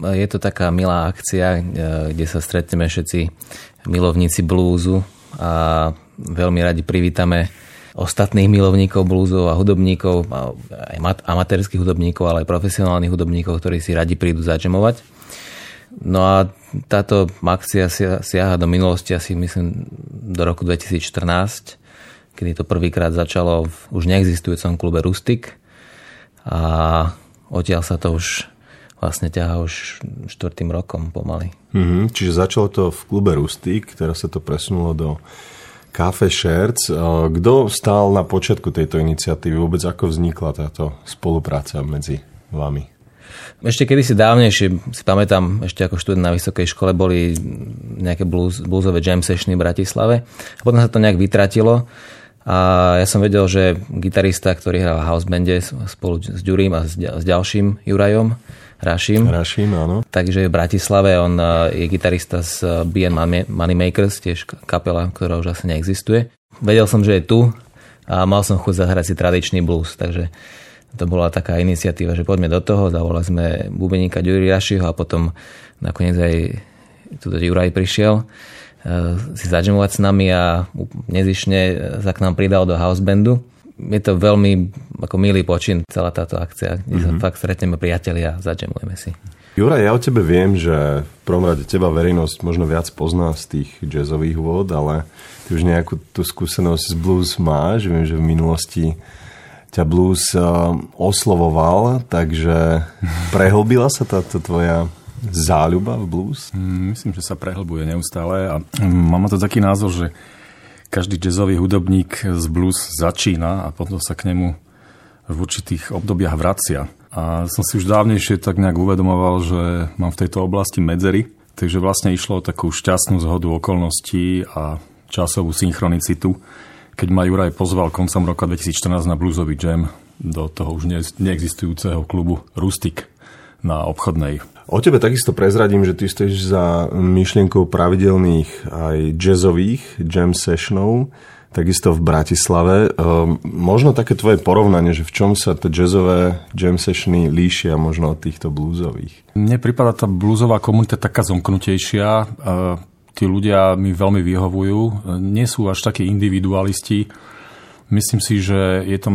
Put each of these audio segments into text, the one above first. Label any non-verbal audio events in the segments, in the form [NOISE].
Je to taká milá akcia, kde sa stretneme všetci milovníci blúzu a veľmi radi privítame ostatných milovníkov blúzov a hudobníkov, aj amatérských hudobníkov, ale aj profesionálnych hudobníkov, ktorí si radi prídu zadžemovať. No a táto akcia siaha do minulosti asi myslím do roku 2014, kedy to prvýkrát začalo v už neexistujúcom klube Rustik a odtiaľ sa to už vlastne ťahá už štvrtým rokom pomaly. Mm-hmm, čiže začalo to v klube Rustik, teraz sa to presunulo do Cafe Scherz. Kto stál na počiatku tejto iniciatívy? Vôbec ako vznikla táto spolupráca medzi vami? Ešte kedysi dávnejšie, si pamätám, ešte ako študent na vysokej škole boli nejaké blues, bluesové jam sessiony v Bratislave. A potom sa to nejak vytratilo. A ja som vedel, že gitarista, ktorý hral v house bande spolu s Ďurím a s ďalším Jurajom, Rašim. Rašim, áno. Takže v Bratislave on je gitarista z BN Moneymakers, tiež kapela, ktorá už asi neexistuje. Vedel som, že je tu a mal som chuť zahrať si tradičný blues, takže to bola taká iniciatíva, že poďme do toho, zavolali sme bubeníka Ďuri Rašiho a potom nakoniec aj tu Juraj prišiel si zadžemovať s nami a nezišne sa k nám pridal do housebandu. Je to veľmi ako milý počin celá táto akcia, kde mm-hmm. sa fakt stretneme priatelia a zadžemujeme si. Jura, ja o tebe viem, že v prvom rade teba verejnosť možno viac pozná z tých jazzových vôd, ale ty už nejakú tú skúsenosť z blues máš. Viem, že v minulosti ťa blues oslovoval, takže [LAUGHS] prehlbila sa táto tvoja záľuba v blues? Mm, myslím, že sa prehlbuje neustále a mám to taký názor, že každý jazzový hudobník z blues začína a potom sa k nemu v určitých obdobiach vracia. A som si už dávnejšie tak nejak uvedomoval, že mám v tejto oblasti medzery, takže vlastne išlo o takú šťastnú zhodu okolností a časovú synchronicitu, keď ma Juraj pozval koncom roka 2014 na bluesový jam do toho už neexistujúceho klubu Rustik na obchodnej. O tebe takisto prezradím, že ty stojíš za myšlienkou pravidelných aj jazzových jam sessionov, takisto v Bratislave. Ehm, možno také tvoje porovnanie, že v čom sa tie jazzové jam sessiony líšia možno od týchto bluesových? Mne prípada tá bluesová komunita taká zomknutejšia. Ehm, tí ľudia mi veľmi vyhovujú. Nie sú až takí individualisti. Myslím si, že je tam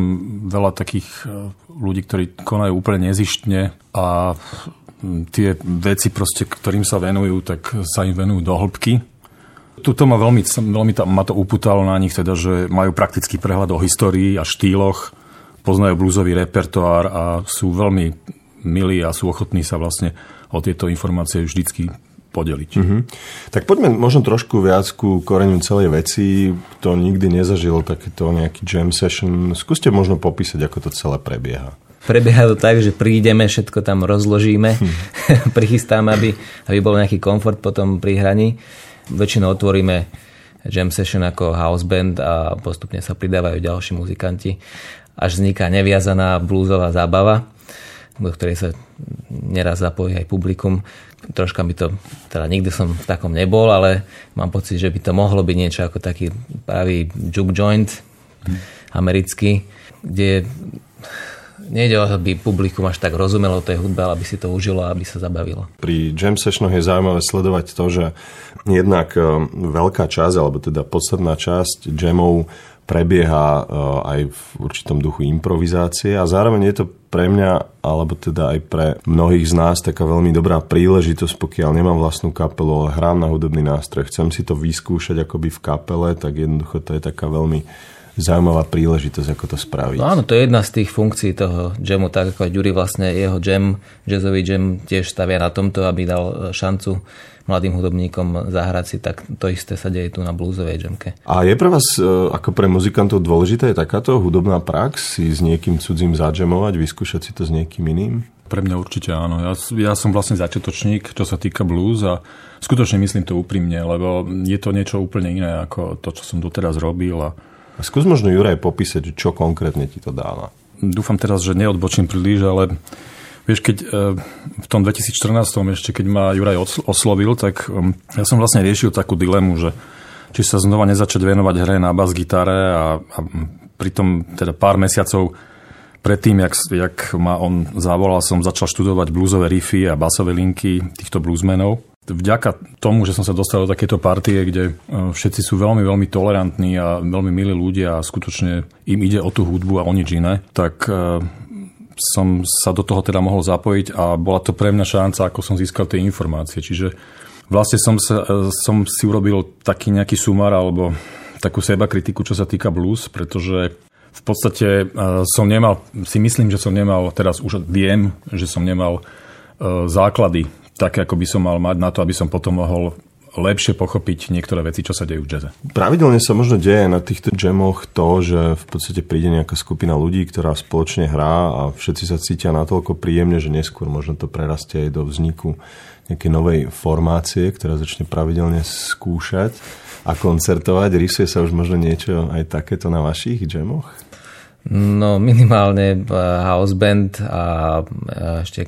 veľa takých ehm, ľudí, ktorí konajú úplne nezištne a tie veci, proste, ktorým sa venujú, tak sa im venujú do hĺbky. Tuto ma veľmi, veľmi ma to upútalo na nich, teda, že majú praktický prehľad o histórii a štýloch, poznajú blúzový repertoár a sú veľmi milí a sú ochotní sa vlastne o tieto informácie vždycky podeliť. Mm-hmm. Tak poďme možno trošku viac ku koreňu celej veci. Kto nikdy nezažil takéto nejaký jam session, skúste možno popísať, ako to celé prebieha. Prebieha to tak, že prídeme, všetko tam rozložíme, hm. [LAUGHS] prichystáme, aby, aby bol nejaký komfort potom pri hraní. Väčšinou otvoríme jam session ako house band a postupne sa pridávajú ďalší muzikanti. Až vzniká neviazaná blúzová zábava, do ktorej sa neraz zapojí aj publikum. Troška by to, teda nikdy som v takom nebol, ale mám pocit, že by to mohlo byť niečo ako taký pravý juke joint americký, kde nejde o to, aby publikum až tak rozumelo tej hudbe, ale aby si to užilo a aby sa zabavilo. Pri jam sessionoch je zaujímavé sledovať to, že jednak e, veľká časť, alebo teda podstatná časť jamov prebieha e, aj v určitom duchu improvizácie a zároveň je to pre mňa, alebo teda aj pre mnohých z nás taká veľmi dobrá príležitosť, pokiaľ nemám vlastnú kapelu, ale hrám na hudobný nástroj, chcem si to vyskúšať akoby v kapele, tak jednoducho to je taká veľmi zaujímavá príležitosť, ako to spraviť. No áno, to je jedna z tých funkcií toho jamu, tak ako aj Ďuri vlastne jeho jam, jazzový jam tiež stavia na tomto, aby dal šancu mladým hudobníkom zahrať si, tak to isté sa deje tu na bluesovej jamke. A je pre vás, e, ako pre muzikantov, dôležitá je takáto hudobná prax, si s niekým cudzím zadžemovať, vyskúšať si to s niekým iným? Pre mňa určite áno. Ja, ja som vlastne začiatočník, čo sa týka blues a skutočne myslím to úprimne, lebo je to niečo úplne iné ako to, čo som doteraz robil a skús možno Juraj popísať, čo konkrétne ti to dáva. Dúfam teraz, že neodbočím príliš, ale vieš, keď e, v tom 2014 ešte, keď ma Juraj oslovil, tak e, ja som vlastne riešil takú dilemu, že či sa znova nezačať venovať hre na bas gitare a, a pritom teda pár mesiacov predtým, jak, jak ma on zavolal, som začal študovať bluesové riffy a basové linky týchto bluesmenov. Vďaka tomu, že som sa dostal do takéto partie, kde e, všetci sú veľmi, veľmi tolerantní a veľmi milí ľudia a skutočne im ide o tú hudbu a o nič iné, tak e, som sa do toho teda mohol zapojiť a bola to pre mňa šanca, ako som získal tie informácie. Čiže vlastne som, sa, som si urobil taký nejaký sumár alebo takú seba kritiku, čo sa týka blues, pretože v podstate e, som nemal, si myslím, že som nemal, teraz už viem, že som nemal e, základy také, ako by som mal mať na to, aby som potom mohol lepšie pochopiť niektoré veci, čo sa dejú v jazze. Pravidelne sa možno deje na týchto jamoch to, že v podstate príde nejaká skupina ľudí, ktorá spoločne hrá a všetci sa cítia natoľko príjemne, že neskôr možno to prerastie aj do vzniku nejakej novej formácie, ktorá začne pravidelne skúšať a koncertovať. Rysuje sa už možno niečo aj takéto na vašich jamoch? No minimálne eh, house band a eh, ešte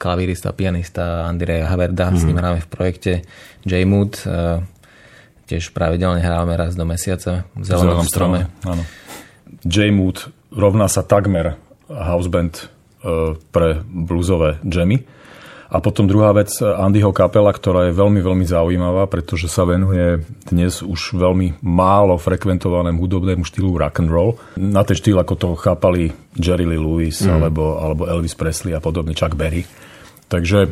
klavírista, pianista Andrea Haverda, mm. s ním mhm. hráme v projekte J-Mood. Eh, tiež pravidelne hráme raz do mesiaca v zelenom strome. Áno. J-Mood rovná sa takmer house band pre bluesové jammy. A potom druhá vec, Andyho kapela, ktorá je veľmi, veľmi zaujímavá, pretože sa venuje dnes už veľmi málo frekventovanému hudobnému štýlu rock and roll. Na ten štýl, ako to chápali Jerry Lee Lewis mm. alebo, alebo Elvis Presley a podobne, Chuck Berry. Takže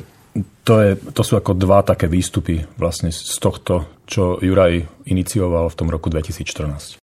to, je, to sú ako dva také výstupy vlastne z tohto, čo Juraj inicioval v tom roku 2014.